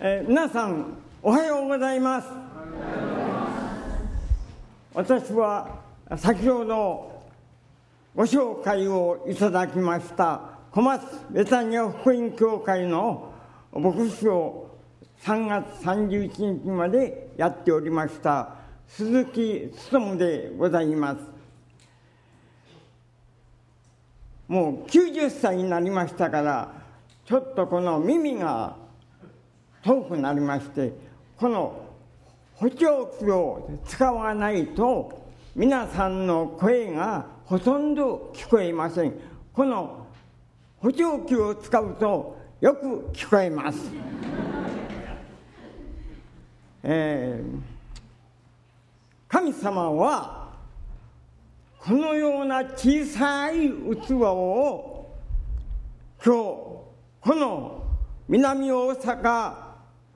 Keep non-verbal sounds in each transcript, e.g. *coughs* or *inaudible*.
えー、皆さんおはようございます。私は先ほどご紹介をいただきました小松ベタニア福音教会の牧師を3月31日までやっておりました鈴木勉でございます。もう90歳になりましたからちょっとこの耳が遠くなりましてこの補聴器を使わないと皆さんの声がほとんど聞こえません。この補聴器を使うとよく聞こえます。*laughs* えー、神様はこのような小さい器を今日この南大阪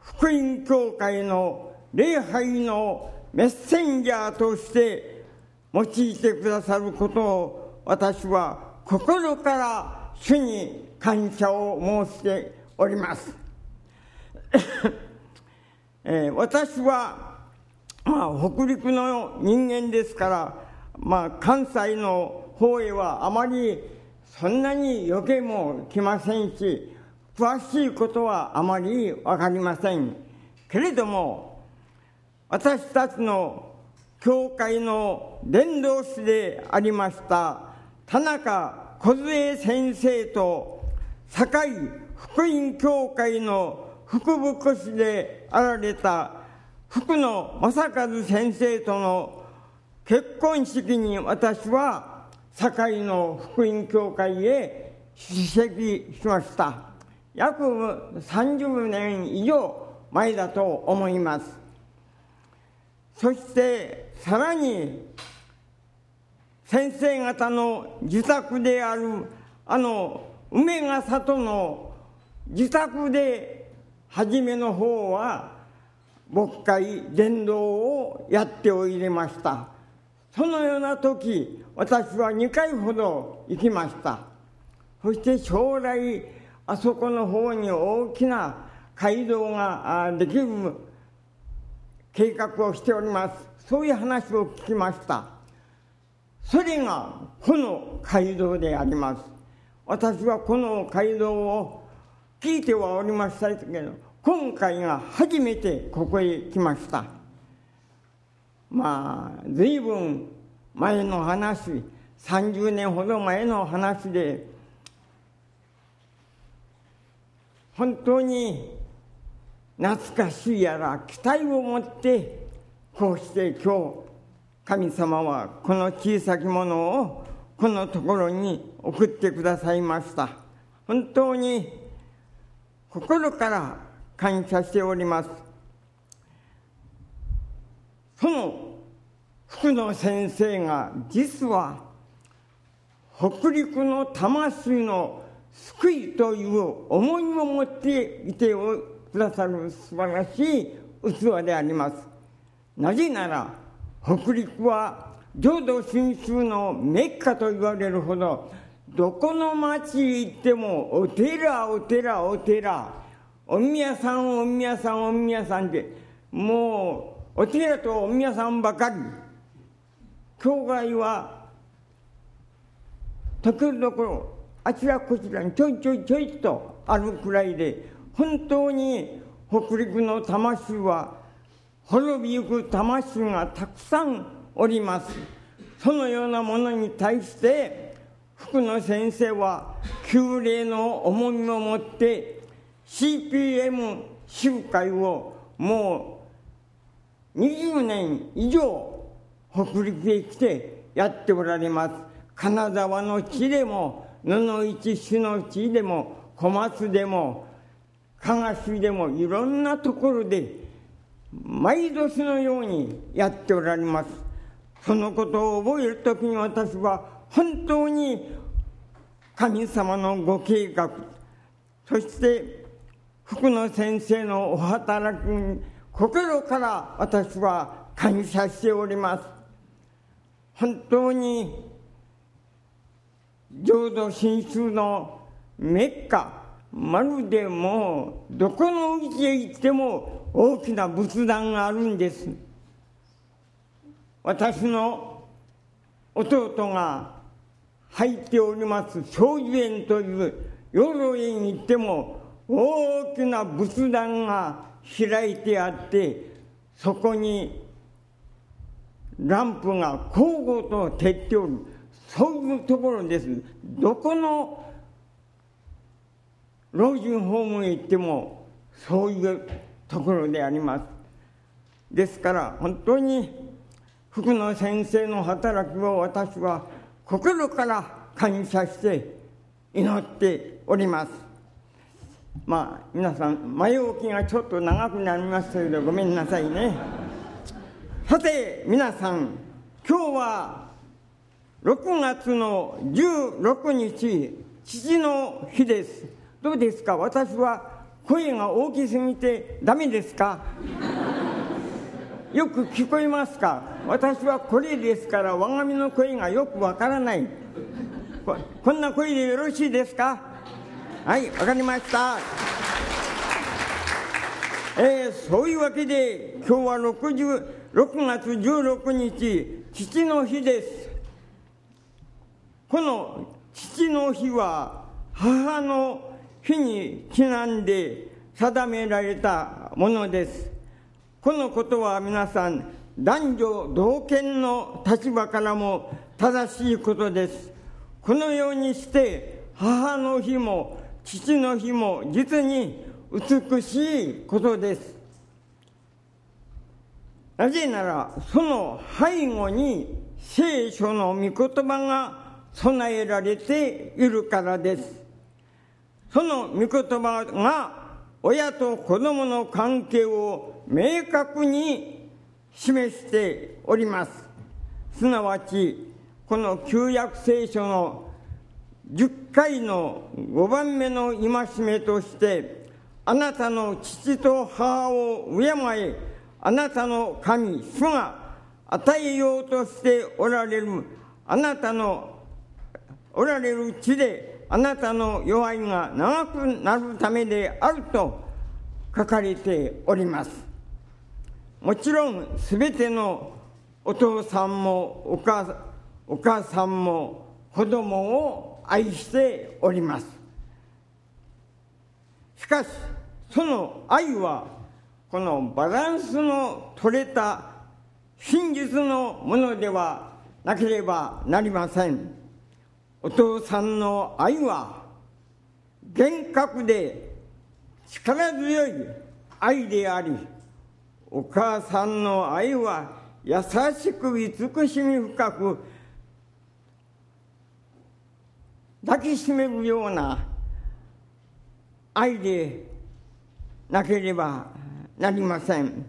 福音教会の礼拝のメッセンジャーとして用いてくださることを私は心から主に感謝を申しております。*coughs* えー、私は、まあ、北陸の人間ですから、まあ、関西の方へはあまりそんなに余計も来ませんし詳しいことはあまり分かりません。けれども私たちの教会の伝道師でありました田中梢先生と堺福音教会の福牧師であられた福野正和先生との結婚式に私は堺の福音教会へ出席しました。約30年以上前だと思います。そしてさらに先生方の自宅であるあの梅ヶ里の自宅で初めの方は牧会伝道をやっておいでました。そのような時私は2回ほど行きました。そして将来あそこの方に大きな街道ができる計画をしております。そういう話を聞きました。それがこの街道であります。私はこの街道を聞いてはおりましたけど今回が初めてここへ来ました。まあ随分前の話30年ほど前の話で本当に懐かしいやら期待を持ってこうして今日神様はこの小さきものをこのところに送ってくださいました。本当に心から感謝しております。その福野先生が実は北陸の魂の救いという思いを持っていてくださる素晴らしい器であります。なぜなら北陸は浄土真宗のメッカと言われるほどどこの町行ってもお寺お寺お寺お宮さんお宮さんお宮さんでもうお寺とお宮さんばかり。教会はところどころあちらこちらにちょいちょいちょいとあるくらいで本当に北陸の魂は滅びゆく魂がたくさんおります。そのようなものに対して福野先生は旧礼の重みを持って CPM 集会をもう20年以上北陸へ来てやっておられます。金沢の地でも布市市の地でも小松でも加賀市でもいろんなところで毎年のようにやっておられます。そのことを覚える時に私は本当に神様のご計画そして福野先生のお働きに心から私は感謝しております。本当に浄土真宗のメッカまるでもうどこのうちへ行っても大きな仏壇があるんです。私の弟が入っております長寿園という養老院に行っても大きな仏壇が開いてあってそこにランプが交互と照っておる。そういうところです。どこの老人ホームへ行ってもそういうところであります。ですから本当に福野先生の働きを私は心から感謝して祈っております。まあ皆さん前置きがちょっと長くなりましたけどごめんなさいね。さて皆さん今日は6月の16日父の日です。どうですか？私は声が大きすぎてダメですか？よく聞こえますか？私はこれですから我が身の声がよくわからない。こんな声でよろしいですか？はいわかりました。えー、そういうわけで今日は6 6月16日父の日です。この父の日は母の日にちなんで定められたものです。このことは皆さん男女同権の立場からも正しいことです。このようにして母の日も父の日も実に美しいことです。なぜならその背後に聖書の御言葉が備えられているからです。その御言葉が親と子供の関係を明確に示しております。すなわちこの旧約聖書の10回の5番目の戒めとしてあなたの父と母を敬えあなたの神主が与えようとしておられるあなたのおられる地であなたの弱いが長くなるためであると書かれております。もちろんすべてのお父さんもお母お母さんも子供を愛しております。しかしその愛はこのバランスの取れた真実のものではなければなりません。お父さんの愛は厳格で力強い愛でありお母さんの愛は優しく慈しみ深く抱きしめるような愛でなければなりません。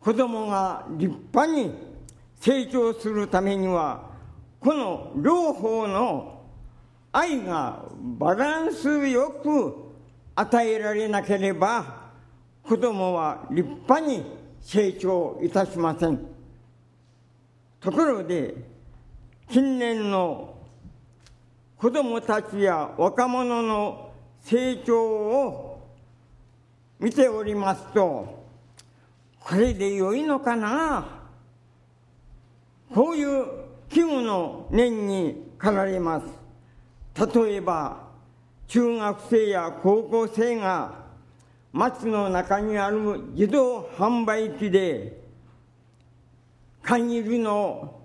子供が立派に成長するためにはこの両方の愛がバランスよく与えられなければ子供は立派に成長いたしません。ところで近年の子供たちや若者の成長を見ておりますとこれで良いのかな？こういう危惧の念に駆られます。例えば中学生や高校生が町の中にある自動販売機で缶入りの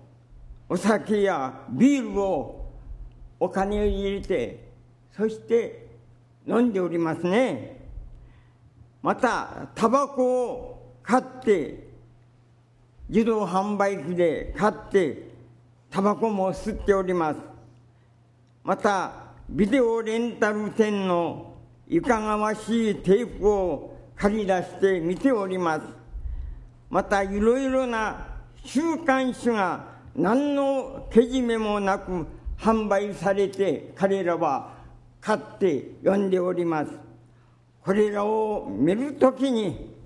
お酒やビールをお金を入れてそして飲んでおりますね。またタバコを買って自動販売機で買ってタバコも吸っております。またビデオレンタル店のいかがわしいテープを借り出して見ております。またいろいろな週刊誌が何のけじめもなく販売されて彼らは買って読んでおります。これらを見るときに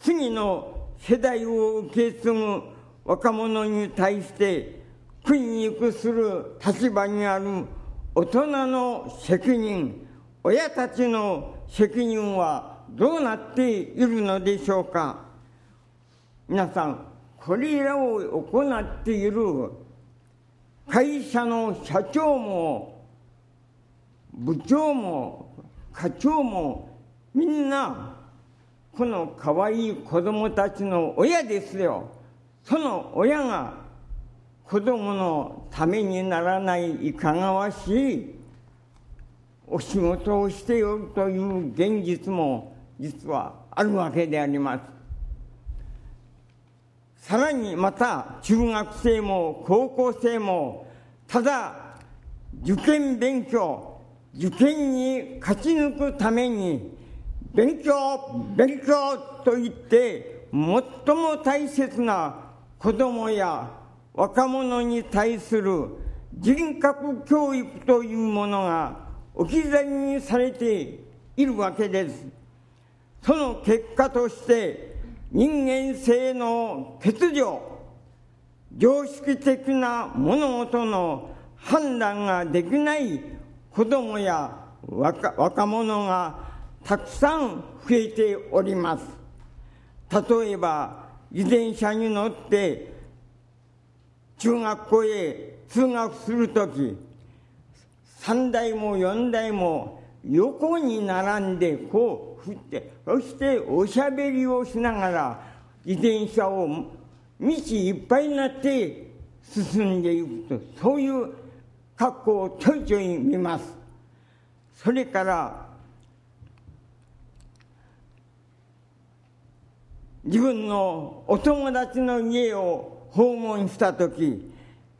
次の世代を受け継ぐ若者に対して訓育する立場にある大人の責任親たちの責任はどうなっているのでしょうか。皆さんこれらを行っている会社の社長も部長も課長もみんなこの可愛い子供たちの親ですよ。その親が子供のためにならないいかがわしい。お仕事をしているという現実も実はあるわけであります。さらにまた中学生も高校生もただ受験勉強受験に勝ち抜くために勉強勉強と言って最も大切な子供や若者に対する人格教育というものが置き去りにされているわけです。その結果として人間性の欠如常識的な物事の判断ができない子供や若若者がたくさん増えております。例えば自転車に乗って中学校へ通学するとき3台も4台も横に並んでこう振ってそしておしゃべりをしながら自転車を道いっぱいになって進んでいくとそういう格好をちょいちょい見ます。それから自分のお友達の家を訪問した時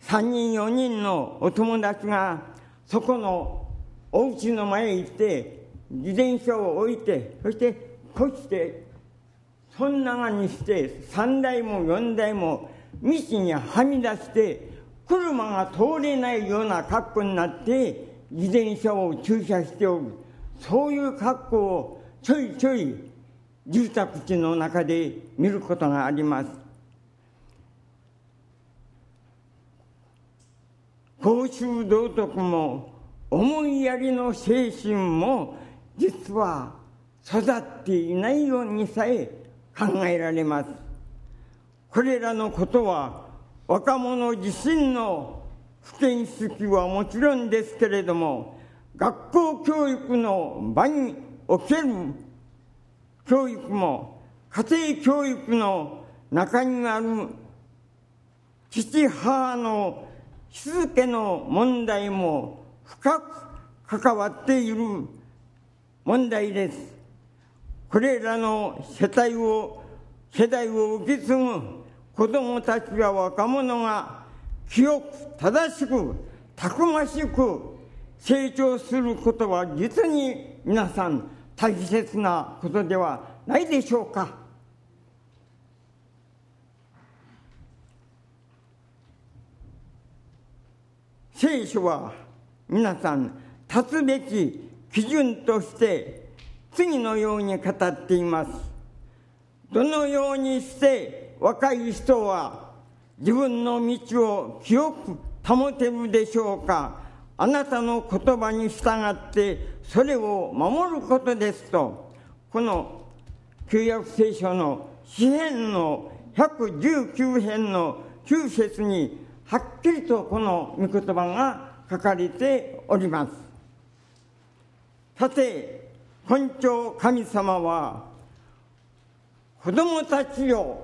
3人4人のお友達がそこのお家の前へ行って自転車を置いてそしてこしてそんながにして3台も4台も道にはみ出して車が通れないような格好になって自転車を駐車しておる。そういう格好をちょいちょい住宅地の中で見ることがあります。公衆道徳も思いやりの精神も実は育っていないようにさえ考えられます。これらのことは若者自身の不見識はもちろんですけれども学校教育の場における教育も家庭教育の中にある父母のしつけの問題も深く関わっている問題です。これらの世帯を、世代を受け継ぐ子供たちや若者が清く正しくたくましく成長することは実に皆さん大切なことではないでしょうか。聖書は皆さん立つべき基準として次のように語っています。どのようにして若い人は自分の道を清く保てるでしょうかあなたの言葉に従ってそれを守ることですとこの旧約聖書の詩篇の119編の9節にはっきりとこの御言葉が書かれております。さて本庁神様は子供たちよ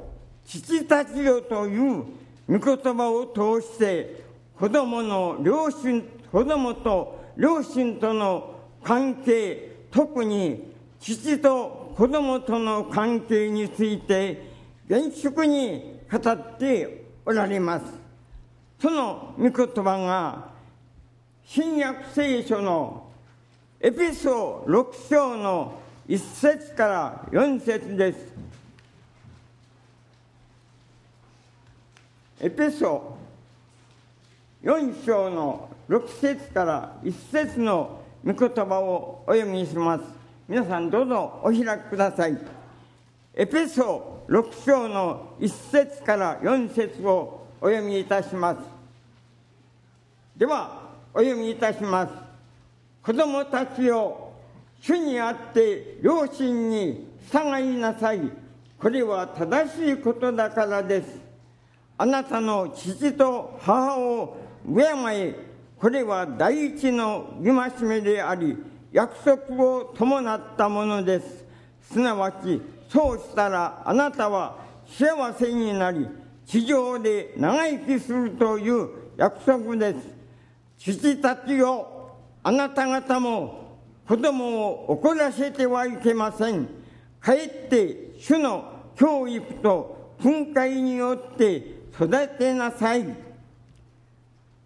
父たちよという御言葉を通して子供の両親子供と両親との関係特に父と子供との関係について厳粛に語っておられます。その御言葉が新約聖書のエピソー6章の1節から4節です。エペソ4章の6節から1節の御言葉をお読みします。皆さんどうぞお開きください。エペソ6章の1節から4節をお読みいたしますではお読みいたします子供たちを主にあって両親に従いなさい。これは正しいことだからです。あなたの父と母を敬え。これは第一の戒めであり、約束を伴ったものです。すなわち、そうしたらあなたは幸せになり、地上で長生きするという約束です。父たちよ、あなた方も子供を怒らせてはいけません。かえって主の教育と訓戒によって育てなさい。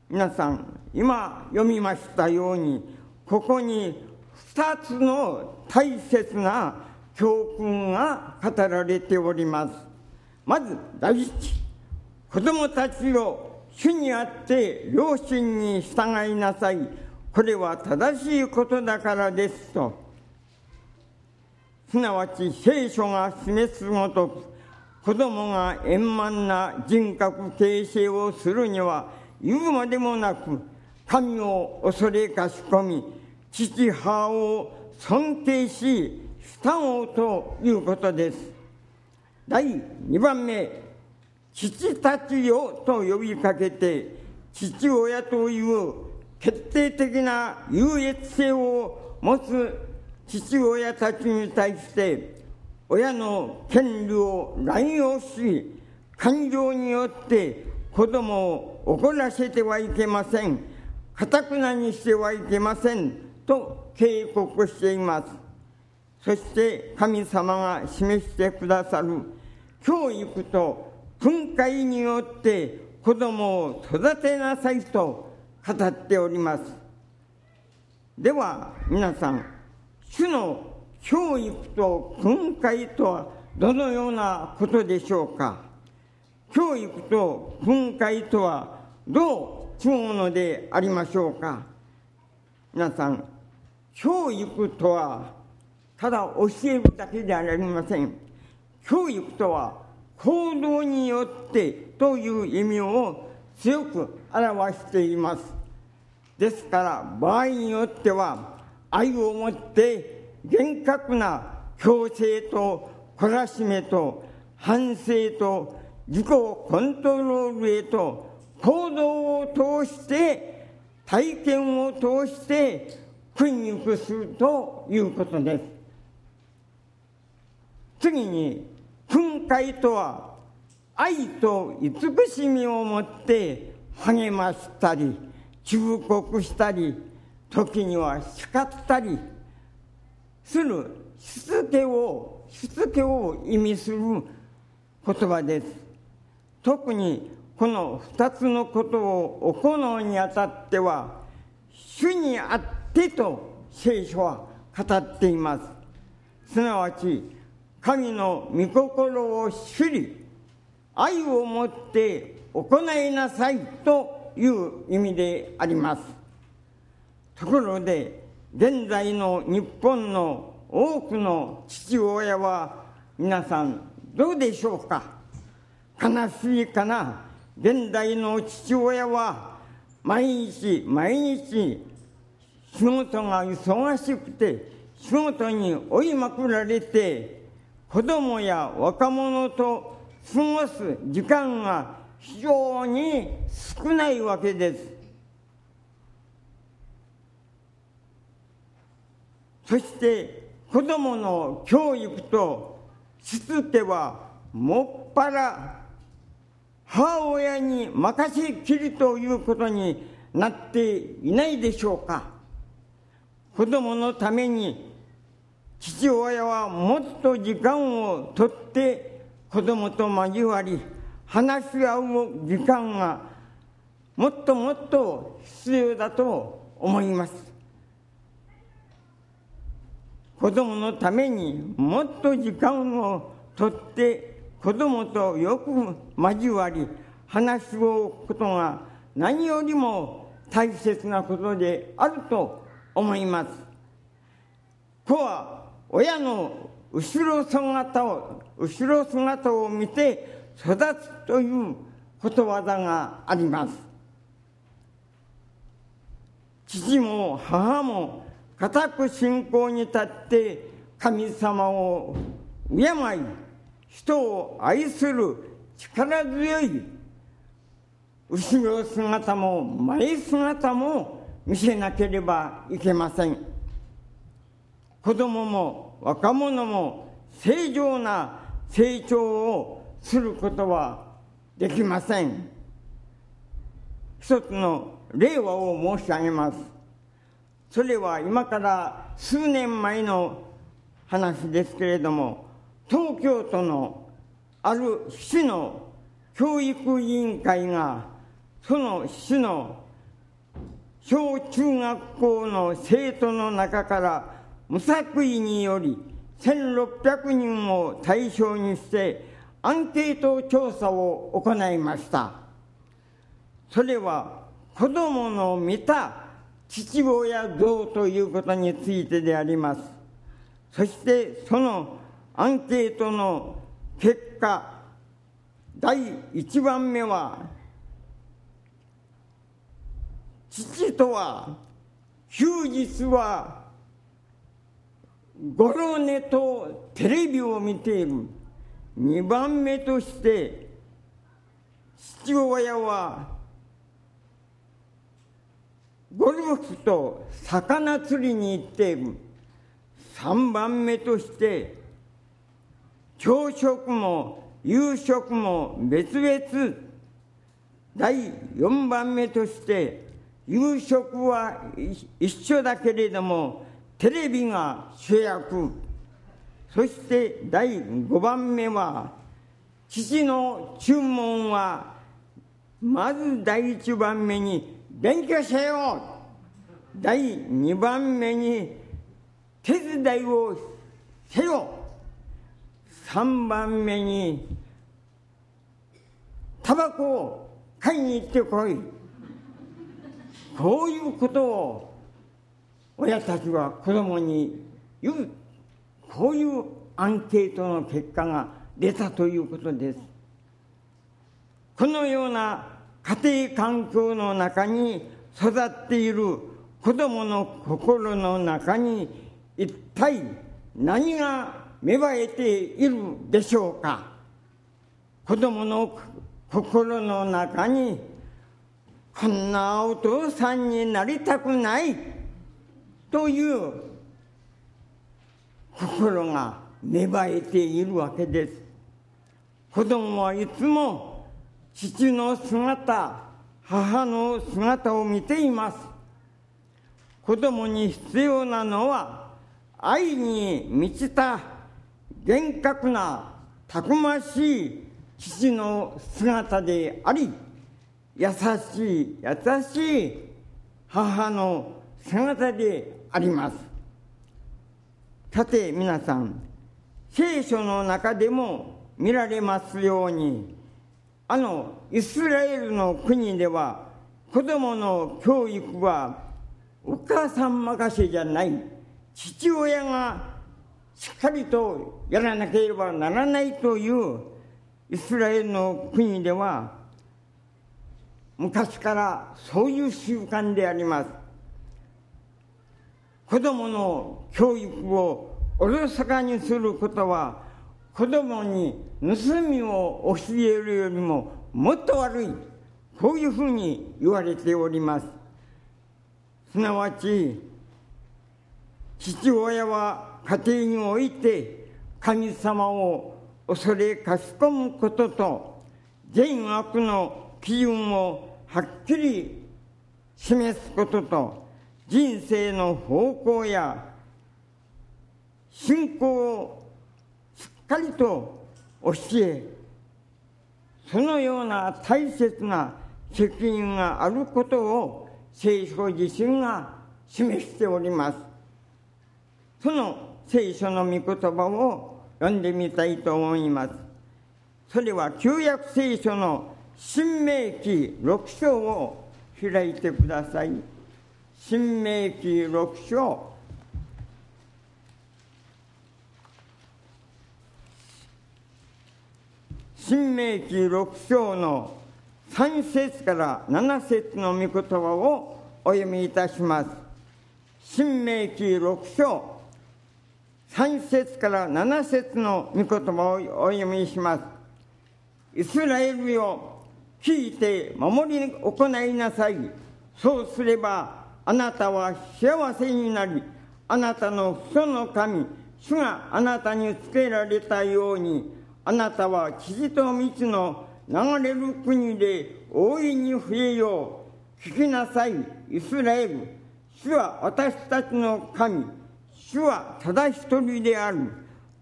皆さん、今読みましたように、ここに二つの大切な教訓が語られております。まず、第一、子供たちを主にあって両親に従いなさい。これは正しいことだからですと。すなわち聖書が示すごとく、子供が円満な人格形成をするには言うまでもなく、神を恐れかしこみ、父母を尊敬し、従うということです。第2番目、父たちよと呼びかけて、父親という決定的な優越性を持つ父親たちに対して親の権利を乱用し感情によって子供を怒らせてはいけませんかたくなにしてはいけませんと警告していますそして神様が示してくださる教育と訓戒によって子供を育てなさいと語っております。では皆さん、主の教育と訓戒とはどのようなことでしょうか？教育と訓戒とはどう違うのでありましょうか？皆さん、教育とはただ教えるだけではありません。教育とは行動によってという意味を強く表しています。ですから場合によっては愛を持って厳格な強制と懲らしめと反省と自己コントロールへと行動を通して体験を通して訓育するということです。次に訓戒とは愛と慈しみを持って励ましたり忠告したり時には叱ったりするしつけをしつけを意味する言葉です。特にこの二つのことを行うにあたっては主にあってと聖書は語っています。すなわち神の御心を知り愛を持って行いなさいという意味であります。ところで、現在の日本の多くの父親は皆さんどうでしょうか？悲しいかな？現代の父親は毎日毎日仕事が忙しくて仕事に追いまくられて子供や若者と過ごす時間が非常に少ないわけです。そして子供の教育としつけはもっぱら母親に任せきりということになっていないでしょうか子供のために父親はもっと時間をとって子供と交わり話し合う時間がもっともっと必要だと思います。子供のためにもっと時間をとって子供とよく交わり話し合うことが何よりも大切なことであると思います。子は親の後ろ姿を後ろ姿を見て育つということわざがあります。父も母も固く信仰に立って神様を敬い人を愛する力強い後ろ姿も前姿も見せなければいけません。子供も若者も正常な成長をすることはできません。一つの令和を申し上げます。それは今から数年前の話ですけれども東京都のある市の教育委員会がその市の小中学校の生徒の中から無作為により1600人を対象にしてアンケート調査を行いました。それは子どもの見た父親像ということについてであります。そしてそのアンケートの結果第1番目は父とは休日はゴロネとテレビを見ている。2番目として父親はゴルフと魚釣りに行っている。3番目として朝食も夕食も別々。第4番目として夕食は一緒だけれどもテレビが主役。そして第5番目は父の注文はまず第1番目に勉強せよ第2番目に手伝いをせよ。3番目にタバコを買いに行ってこい。こういうことを親たちは子供に言うこういうアンケートの結果が出たということです。このような家庭環境の中に育っている子供の心の中に一体何が芽生えているでしょうか。子供の心の中にこんなお父さんになりたくない。という心が芽生えているわけです。子供はいつも父の姿、母の姿を見ています。子供に必要なのは愛に満ちた厳格なたくましい父の姿であり優しい優しい母の姿であります。さて皆さん聖書の中でも見られますようにあのイスラエルの国では子供の教育はお母さん任せじゃない父親がしっかりとやらなければならないというイスラエルの国では昔からそういう習慣であります。子供の教育をおろそかにすることは子供に盗みを教えるよりももっと悪い。こういうふうに言われております。すなわち父親は家庭において神様を恐れかしこむことと善悪の基準をはっきり示すことと人生の方向や信仰をしっかりと教えそのような大切な責任があることを聖書自身が示しておりますその聖書の御言葉を読んでみたいと思いますそれは旧約聖書の新明記6章を開いてください。新明記六章新明記六章の三節から七節の御言葉をお読みいたします新明記6章3節から7節の御言葉をお読みします。イスラエルよ、聞いて守り行いなさい。そうすればあなたは幸せになり、あなたの父祖の神、主があなたにつけられたように、あなたは地と蜜の流れる国で大いに増えよう。聞きなさい、イスラエル。主は私たちの神。主はただ一人である。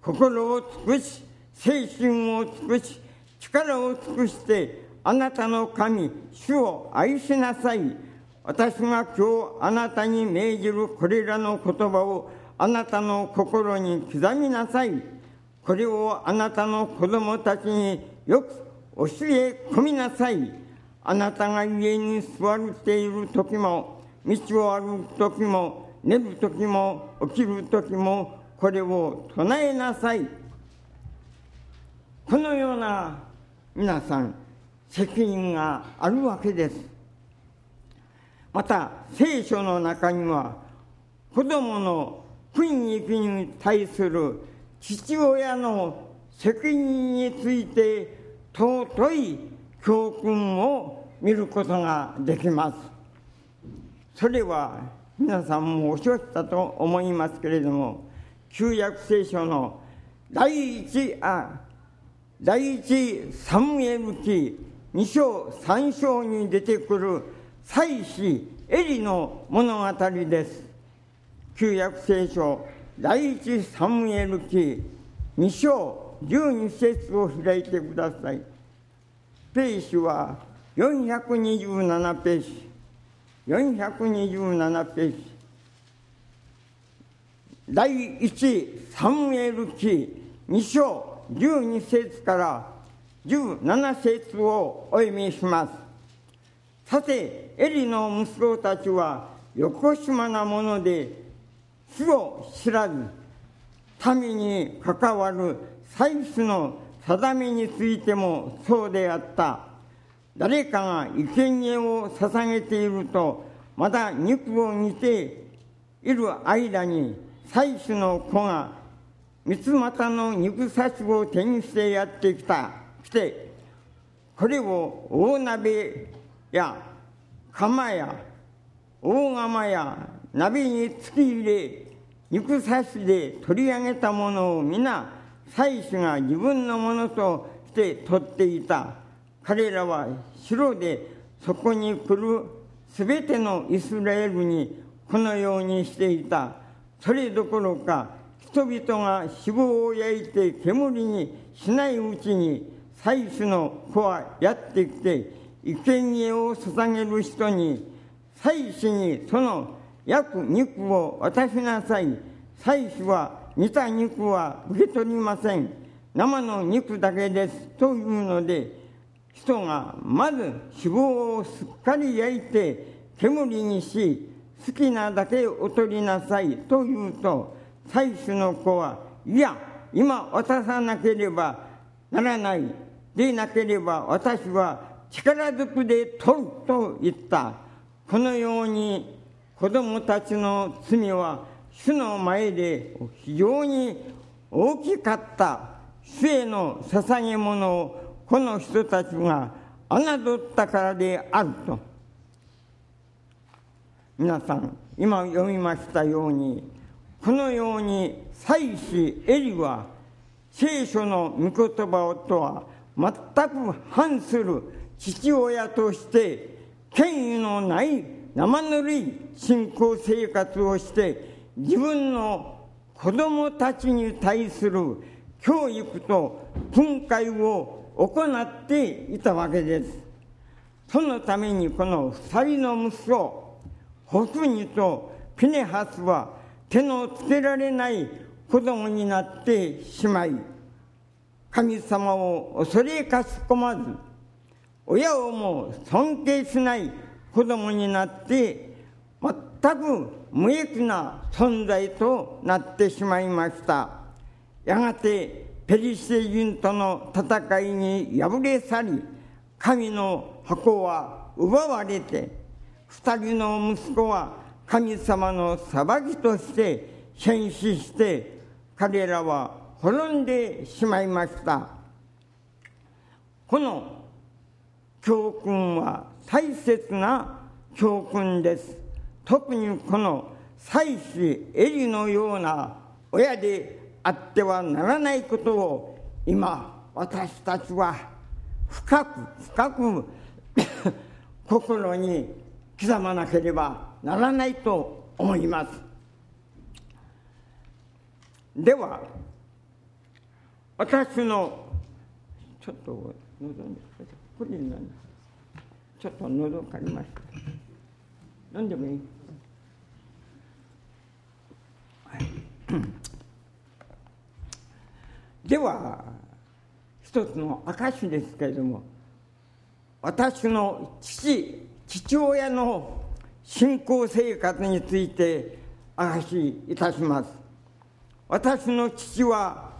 心を尽くし、精神を尽くし、力を尽くして、あなたの神、主を愛しなさい。私が今日あなたに命じるこれらの言葉をあなたの心に刻みなさい。これをあなたの子供たちによく教え込みなさい。あなたが家に座っている時も、道を歩く時も、寝る時も、起きる時も、これを唱えなさい。このような皆さん、責任があるわけです。また、聖書の中には、子供の雰囲気に対する父親の責任について尊い教訓を見ることができます。それは皆さんもおっしゃったと思いますけれども、旧約聖書の第一、あ、第一サムエル記2章3章に出てくる祭司エリの物語です。旧約聖書第一サムエル記2章12節を開いてください。ページは427ページ。427ページ。第一サムエル記2章12節から17節をお読みします。さて、エリの息子たちは、横島なもので、主を知らず、民に関わる祭祀の定めについてもそうであった。誰かが生贄を捧げていると、まだ肉を煮ている間に、祭祀の子が三つ股の肉刺しを手にしてやってきた。来て、これを大鍋や釜や大釜や鍋に突き入れ、肉刺しで取り上げたものを皆、祭司が自分のものとして取っていた。彼らは城でそこに来るすべてのイスラエルにこのようにしていた。それどころか、人々が脂肪を焼いて煙にしないうちに、祭司の子はやってきて、生贄を捧げる人に、祭司にその焼く肉を渡しなさい。祭司は煮た肉は受け取りません。生の肉だけです。というので、人がまず脂肪をすっかり焼いて煙にし、好きなだけお取りなさい。と言うと、祭司の子は、いや、今渡さなければならない。でなければ私は力ずくで取ると言った。このように子供たちの罪は主の前で非常に大きかった主への捧げ物をこの人たちが侮ったからであると。皆さん、今読みましたように、このように祭司エリは聖書の御言葉とは全く反する父親として権威のない生ぬるい信仰生活をして自分の子供たちに対する教育と訓戒を行っていたわけです。そのためにこの二人の息子、ホフニとピネハスは手のつけられない子供になってしまい、神様を恐れかしこまず、親をも尊敬しない子供になって全く無益な存在となってしまいました。やがてペリシテ人との戦いに敗れ去り神の箱は奪われて二人の息子は神様の裁きとして戦死して彼らは滅んでしまいました。この教訓は大切な教訓です。特にこの妻子エリのような親であってはならないことを今私たちは深く深く *coughs* 心に刻まなければならないと思います。では私のちょっと喉にこれ何ちょっと喉かりました。何でもいい、は *coughs* いでは一つの証ですけれども私の父父親の信仰生活について証しいたします。私の父は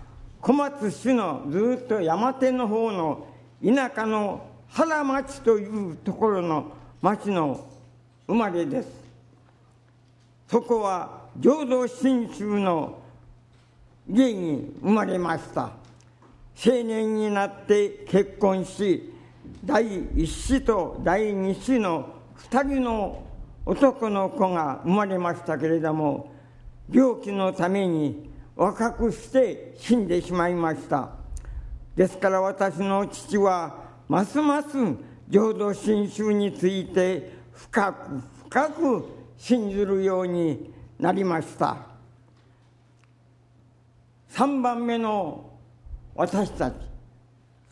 小松市のずっと山手の方の田舎の原町というところの町の生まれです。そこは浄土真宗の家に生まれました。青年になって結婚し第一子と第二子の2人の男の子が生まれましたけれども病気のために若くして死んでしまいました。ですから私の父はますます浄土真宗について深く深く信じるようになりました。3番目の私たち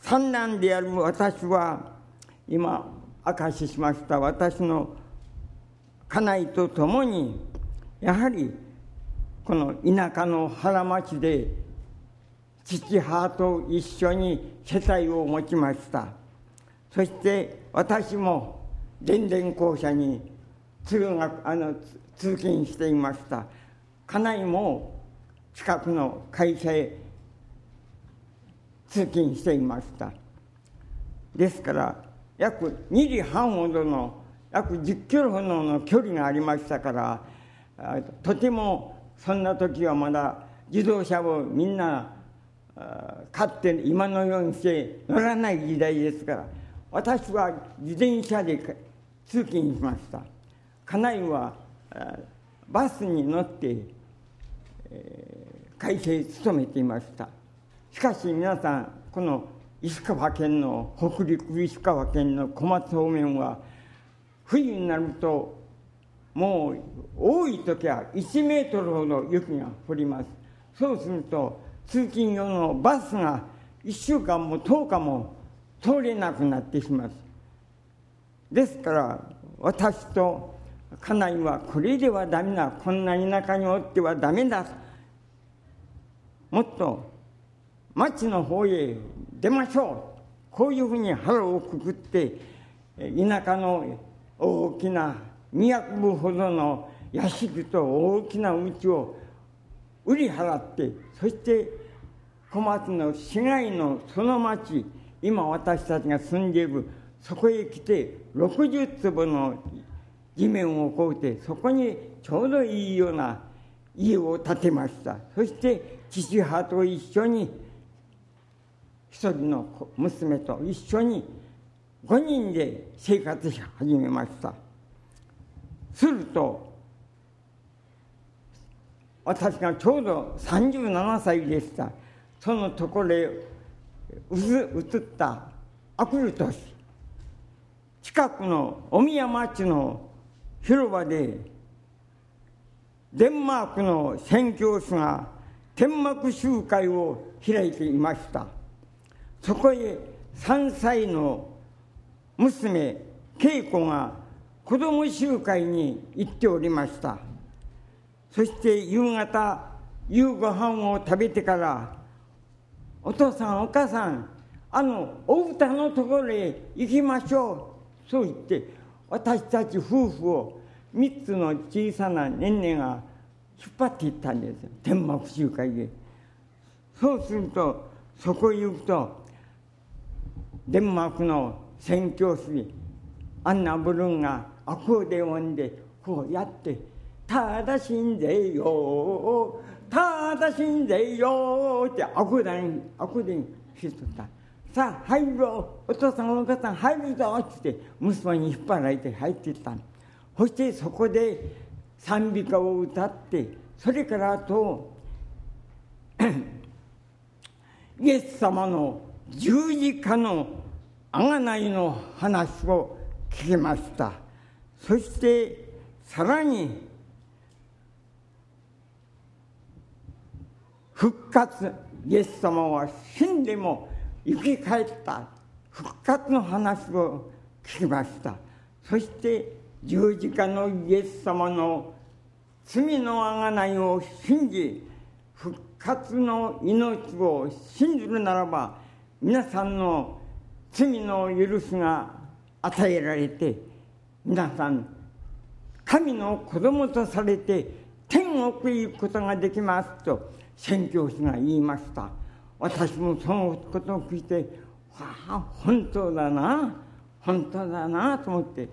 三男である私は今証ししました私の家内と共にやはりこの田舎の原町で父母と一緒に世帯を持ちました。そして私も電電公社に通学あの通勤していました。家内も近くの会社へ通勤していました。ですから約2里半ほどの約10キロほどの距離がありましたからとてもそんな時はまだ自動車をみんな買って今のようにして乗らない時代ですから私は自転車で通勤しました。家内はバスに乗って、えー会社へ勤めていました。しかし皆さんこの石川県の北陸石川県の小松方面は冬になるともう多い時は1メートルほど雪が降ります。そうすると通勤用のバスが1週間も10日も通れなくなってしまう。ですから私と家内はこれではダメだ。こんな田舎におってはダメだ。もっと町の方へ出ましょう。こういうふうに腹をくくって田舎の大きな200部ほどの屋敷と大きな家を売り払ってそして小松の市街のその町今私たちが住んでいるそこへ来て60坪の地面を買うてそこにちょうどいいような家を建てました。そして父母と一緒に一人の娘と一緒に5人で生活し始めました。すると私がちょうど37歳でした。そのところへ移った。あくる年近くのお宮町の広場でデンマークの宣教師が天幕集会を開いていました。そこへ3歳の娘恵子が子供集会に行っておりました。そして夕方夕ご飯を食べてから「お父さんお母さんあのお歌のところへ行きましょう」そう言って私たち夫婦を3つの小さなねんねが引っ張っていったんですよ。天幕集会でそうするとそこへ行くとデンマークの宣教師アンナ・ブルンがアコーディオンでこうやってただ死んでよただ死んでよって悪伝悪伝しとったさあ入ろう。お父さんお母さん入るぞって娘に引っ張られて入っていったそしてそこで賛美歌を歌ってそれからあと *coughs* イエス様の十字架の贖いの話を聞きました。そしてさらに復活イエス様は死んでも生き返った。復活の話を聞きました。そして十字架のイエス様の罪の贖いを信じ復活の命を信じるならば皆さんの罪の許しが与えられて皆さん神の子供とされて天国へ行くことができますと。宣教師が言いました。私もそのことを聞いてわあ本当だな。本当だなと思って。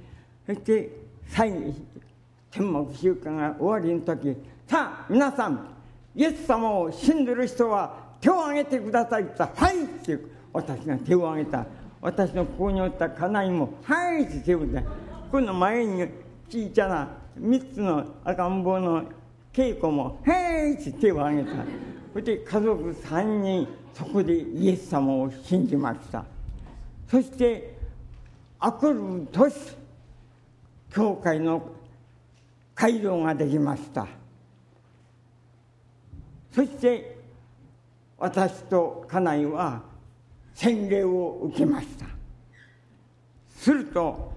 そして最後天目週間が終わりの時さあ皆さんイエス様を信じる人は手を挙げてくださいって言った「はい」って私が手を挙げた。私のここにおった家内も「はい」って手を挙げた。この前に小さな3つの赤ん坊の稽古も「へい!」って手を挙げた。そして家族3人そこでイエス様を信じました。そしてあくる年教会の街道ができました。そして私と家内は洗礼を受けました。すると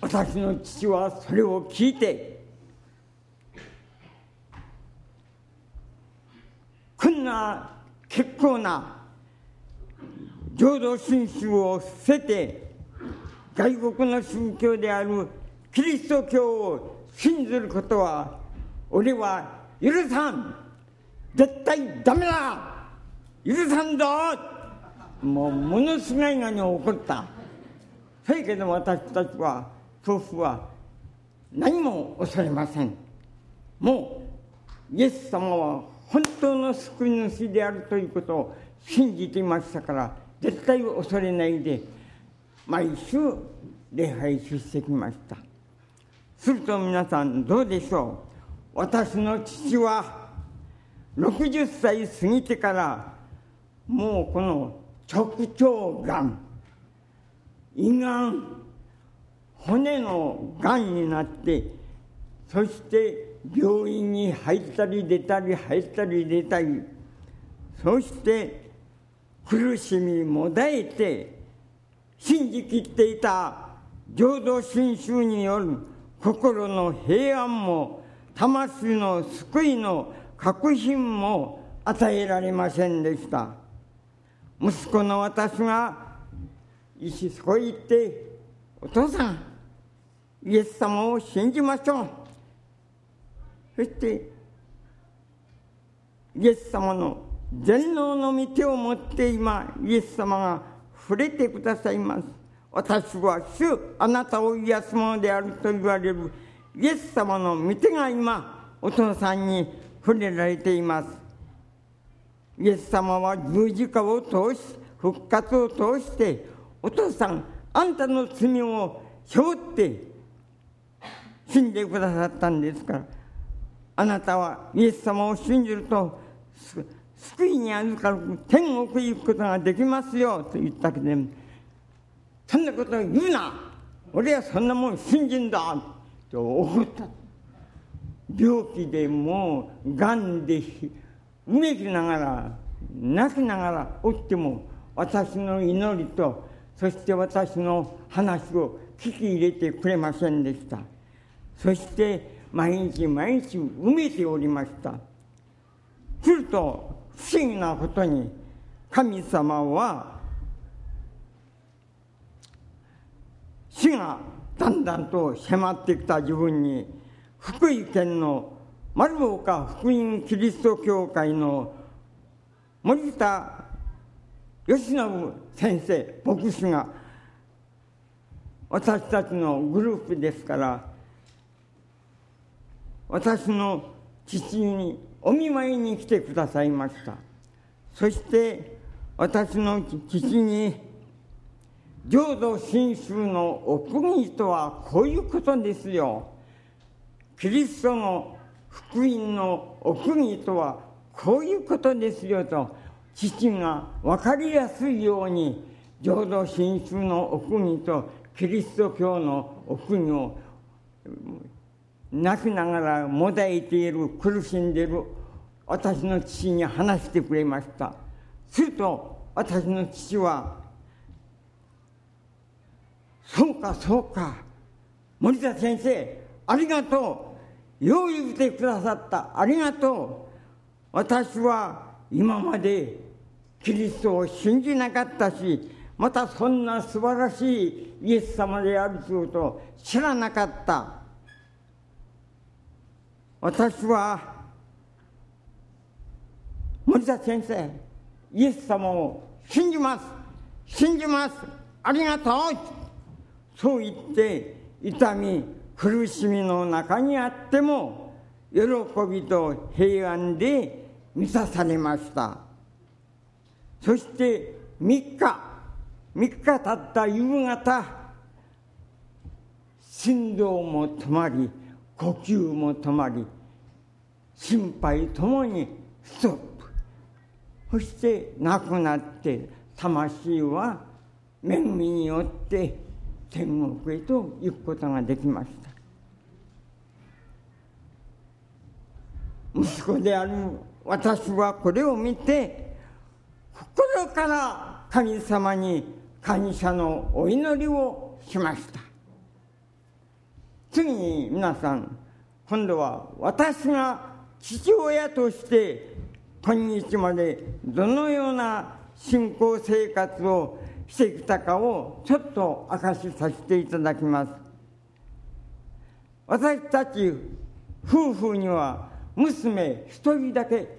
私の父はそれを聞いてこんな結構な浄土真宗を捨てて外国の宗教であるキリスト教を信じることは俺は許さん。絶対ダメだ。許さんぞ。もうものすごいがに怒った。そやけど私たちは夫婦は何も恐れません。もうイエス様は本当の救い主であるということを信じていましたから絶対恐れないで毎週礼拝出席ました。すると皆さんどうでしょう？私の父は60歳過ぎてからもうこの直腸がん胃がん骨のがんになってそして病院に入ったり出たり入ったり出たりそして苦しみもだえて信じきっていた浄土真宗による心の平安も魂の救いの確信も与えられませんでした。息子の私が石そこへ行ってお父さんイエス様を信じましょう。そしてイエス様の全能の御手を持って今イエス様が触れてくださいます。私は主あなたを癒すものであると言われるイエス様の御手が今お父さんに触れられています。イエス様は十字架を通し復活を通してお父さんあんたの罪を背負って死んでくださったんですからあなたはイエス様を信じると救いに預かる天国へ行くことができますよと言ったけどそんなことを言うな。俺はそんなもん信じんだ。と怒った病気でもうがんでうめきながら泣きながらおっても私の祈りとそして私の話を聞き入れてくれませんでした。そして毎日毎日埋めておりました。すると不思議なことに神様は死がだんだんと迫ってきた自分に福井県の丸岡福音キリスト教会の森田義信先生牧師が私たちのグループですから私の父にお見舞いに来てくださいました。そして私の父に浄土真宗の奥義とはこういうことですよ。キリストの福音の奥義とはこういうことですよと父が分かりやすいように浄土真宗の奥義とキリスト教の奥義を泣きながらもだえている苦しんでいる私の父に話してくれました。すると私の父は「そうかそうか森田先生ありがとう。よう言ってくださった。ありがとう。私は今までキリストを信じなかったしまたそんな素晴らしいイエス様であるということを知らなかった。私は森田先生イエス様を信じます。信じます。ありがとう。そう言って痛み苦しみの中にあっても喜びと平安で満たされました。そして3日3日経った夕方心臓も止まり呼吸も止まり心配ともにストップ。そして亡くなって魂は恵みによって天国へと行くことができました。息子である私はこれを見て心から神様に感謝のお祈りをしました。次に皆さん今度は私が父親として今日までどのような信仰生活をしてきたかをちょっと明かしさせていただきます。私たち夫婦には娘一人だけ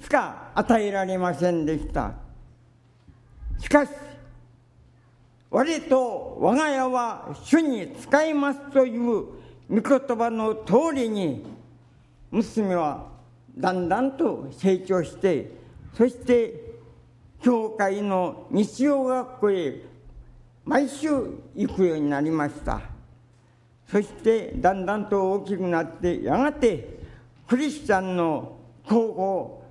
しか与えられませんでした。しかし我と我が家は主に使いますという御言葉の通りに娘はだんだんと成長してそして教会の日曜学校へ毎週行くようになりました。そしてだんだんと大きくなってやがてクリスチャンの高校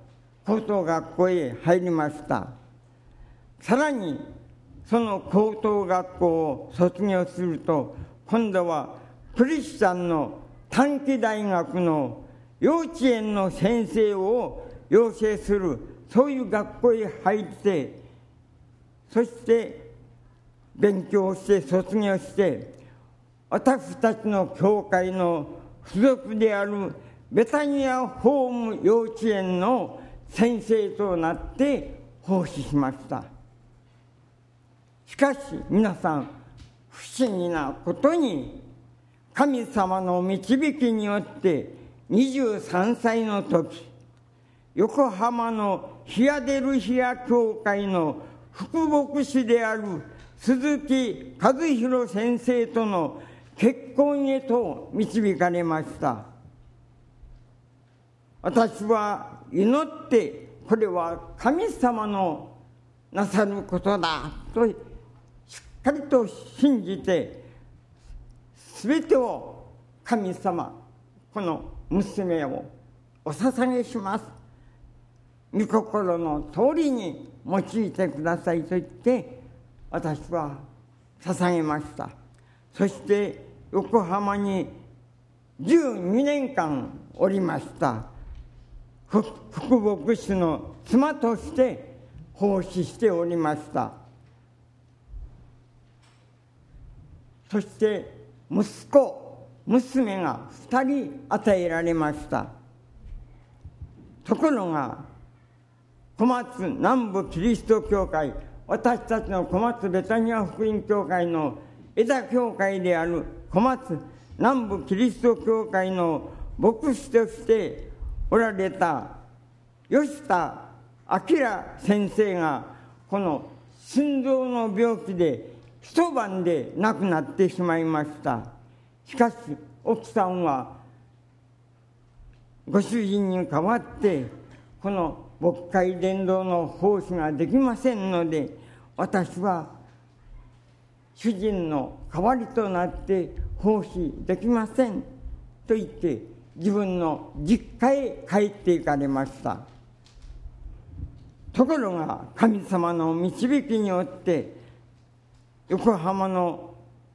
高等学校へ入りました。さらにその高等学校を卒業すると今度はクリスチャンの短期大学の幼稚園の先生を養成するそういう学校へ入ってそして勉強して卒業して私たちの教会の付属であるベタニアホーム幼稚園の先生となって奉仕しました。しかし皆さん不思議なことに神様の導きによって23歳の時横浜のヒアデルヒア教会の副牧師である鈴木和弘先生との結婚へと導かれました。私は祈ってこれは神様のなさることだとしっかりと信じて全てを神様この娘をお捧げします。御心の通りに用いてくださいと言って私は捧げました。そして横浜に12年間おりました。福牧師の妻として奉仕しておりました。そして息子娘が2人与えられました。ところが小松南部キリスト教会私たちの小松ベタニア福音教会の枝教会である小松南部キリスト教会の牧師としておられた吉田明先生がこの心臓の病気で一晩で亡くなってしまいました。しかし奥さんはご主人に代わってこの牧会伝道の奉仕ができませんので私は主人の代わりとなって奉仕できませんと言って自分の実家へ帰っていかれました。ところが神様の導きによって横浜の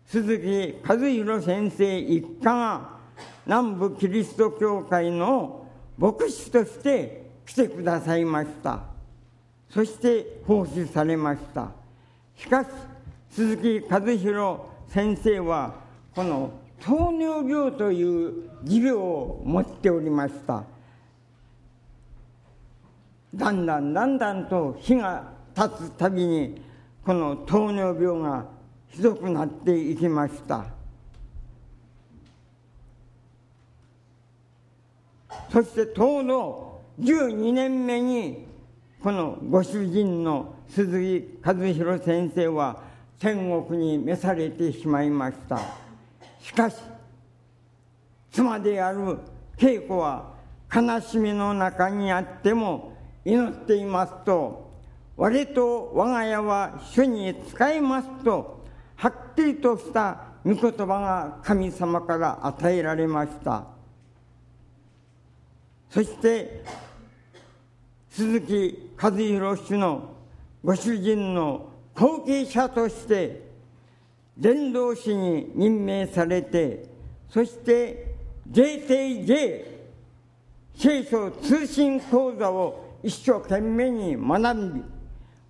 鈴木和弘先生一家が南部キリスト教会の牧師として来てくださいました。そして奉仕されました。しかし鈴木和弘先生はこの糖尿病という持病を持っておりました。だんだんだんだんと日が経つたびにこの糖尿病がひどくなっていきました。そしてちょうど12年目にこのご主人の鈴木和弘先生は天国に召されてしまいました。しかし妻である恵子は悲しみの中にあっても祈っていますと我と我が家は主に使いますとはっきりとした御言葉が神様から与えられました。そして鈴木和弘氏のご主人の後継者として伝道師に任命されてそして JTJ 聖書通信講座を一生懸命に学び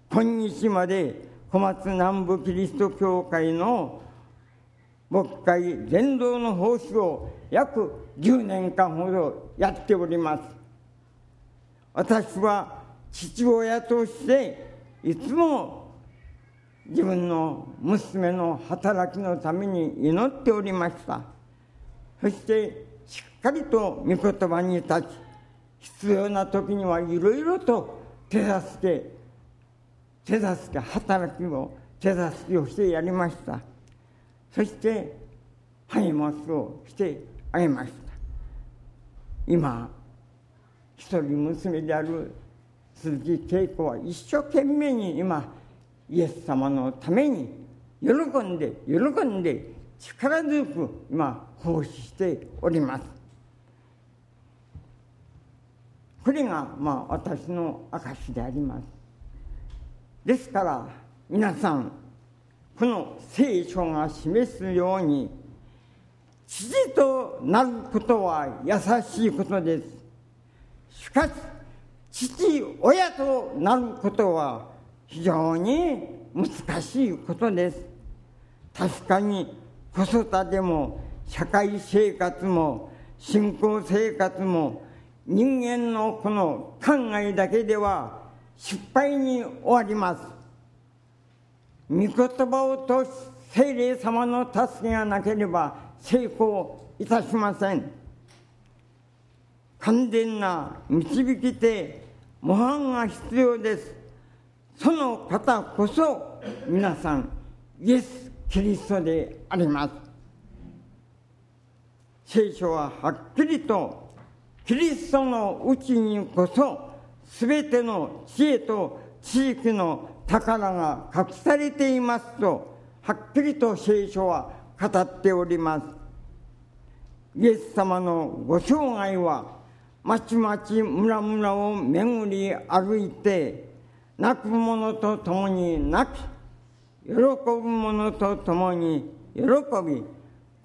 今日まで小松南部キリスト教会の牧会伝道の奉仕を約10年間ほどやっております。私は父親としていつも自分の娘の働きのために祈っておりました。そしてしっかりと御言葉に立ち必要な時にはいろいろと手助け手助け働きを手助けをしてやりました。そして励ますをしてあげました。今一人娘である鈴木恵子は一生懸命に今イエス様のために喜んで喜んで力強く今奉仕しております。これがまあ私の証であります。ですから皆さんこの聖書が示すように父となることは優しいことです。しかし父親となることは非常に難しいことです。確かに子育ても社会生活も信仰生活も人間のこの考えだけでは失敗に終わります。御言葉を通し精霊様の助けがなければ成功いたしません。完全な導き手模範が必要です。その方こそ皆さんイエス・キリストであります。聖書ははっきりとキリストのうちにこそ全ての知恵と地域の宝が隠されていますとはっきりと聖書は語っております。イエス様のご生涯はまちまち村々を巡り歩いて泣く者と共に泣き喜ぶ者と共に喜び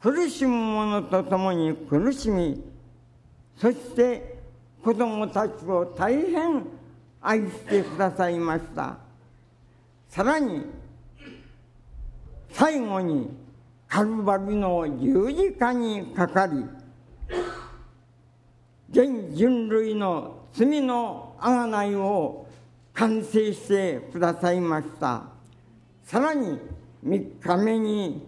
苦しむ者と共に苦しみそして子供たちを大変愛してくださいました。さらに最後にカルバリの十字架にかかり全人類の罪の贖いを完成してくださいました。さらに3日目に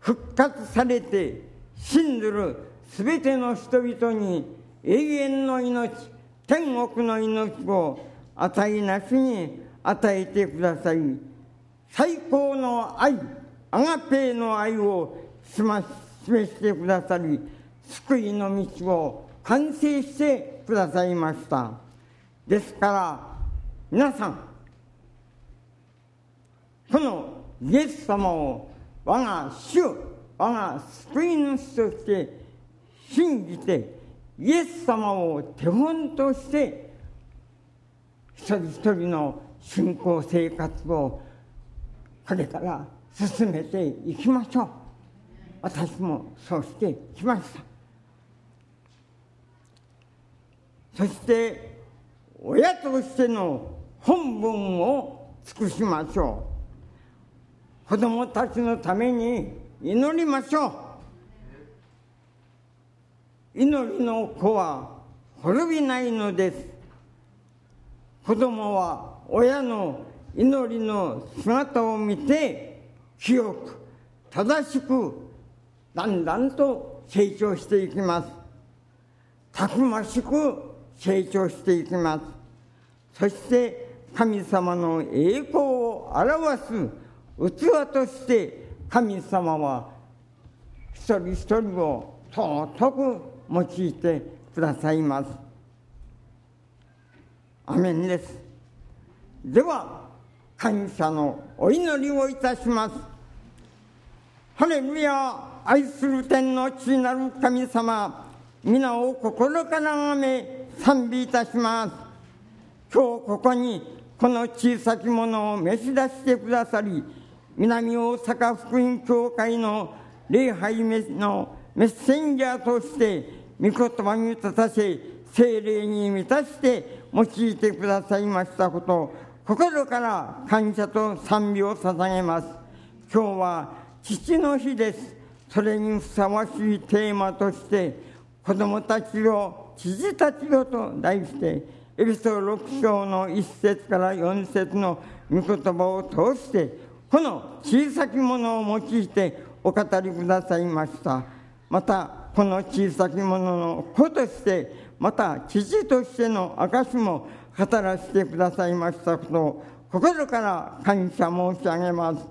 復活されて信ずるすべての人々に永遠の命天国の命を与えなしに与えてください最高の愛アガペーの愛を示してくださり救いの道を完成してくださいました。ですから皆さんこのイエス様を我が主我が救い主として信じてイエス様を手本として一人一人の信仰生活をこれから進めていきましょう。私もそうしてきました。そして親としての本分を尽くしましょう。子供たちのために祈りましょう。祈りの子は滅びないのです。子供は親の祈りの姿を見て清く正しくだんだんと成長していきます。たくましく成長していきます。そして神様の栄光を表す器として神様は一人一人を尊く用いてくださいます。アメンです。では感謝のお祈りをいたします。ハレルヤ愛する天の父なる神様皆を心からあめ賛美いたします。今日ここにこの小さきものを召し出してくださり南大阪福音教会の礼拝のメッセンジャーとして御言葉に立たせ精霊に満たして用いてくださいましたこと心から感謝と賛美を捧げます。今日は父の日です。それにふさわしいテーマとして子供たちを父たちよと題してエピソード6章の1節から4節の御言葉を通してこの小さきものを用いてお語りくださいました。またこの小さきものの子としてまた父としての証も語らせてくださいましたことを心から感謝申し上げます。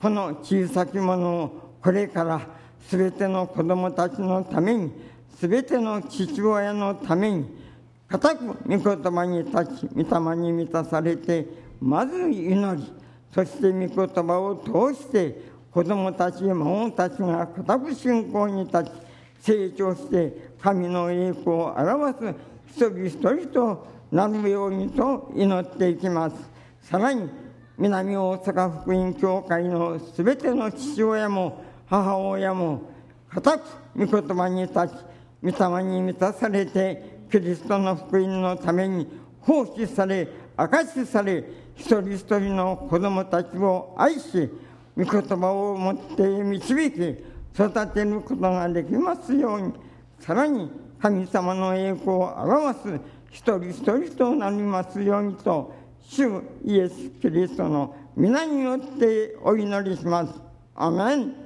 この小さきものをこれからすべての子供たちのためにすべての父親のために固く御言葉に立ち御霊に満たされてまず祈りそして御言葉を通して子供たち孫たちが固く信仰に立ち成長して神の栄光を表す一人一人となるようにと祈っていきます。さらに南大阪福音教会のすべての父親も母親も固く御言葉に立ち御霊に満たされてキリストの福音のために奉仕され証しされ一人一人の子供たちを愛し御言葉を持って導き育てることができますようにさらに神様の栄光を表す一人一人となりますようにと主イエス・キリストの皆によってお祈りします。アメン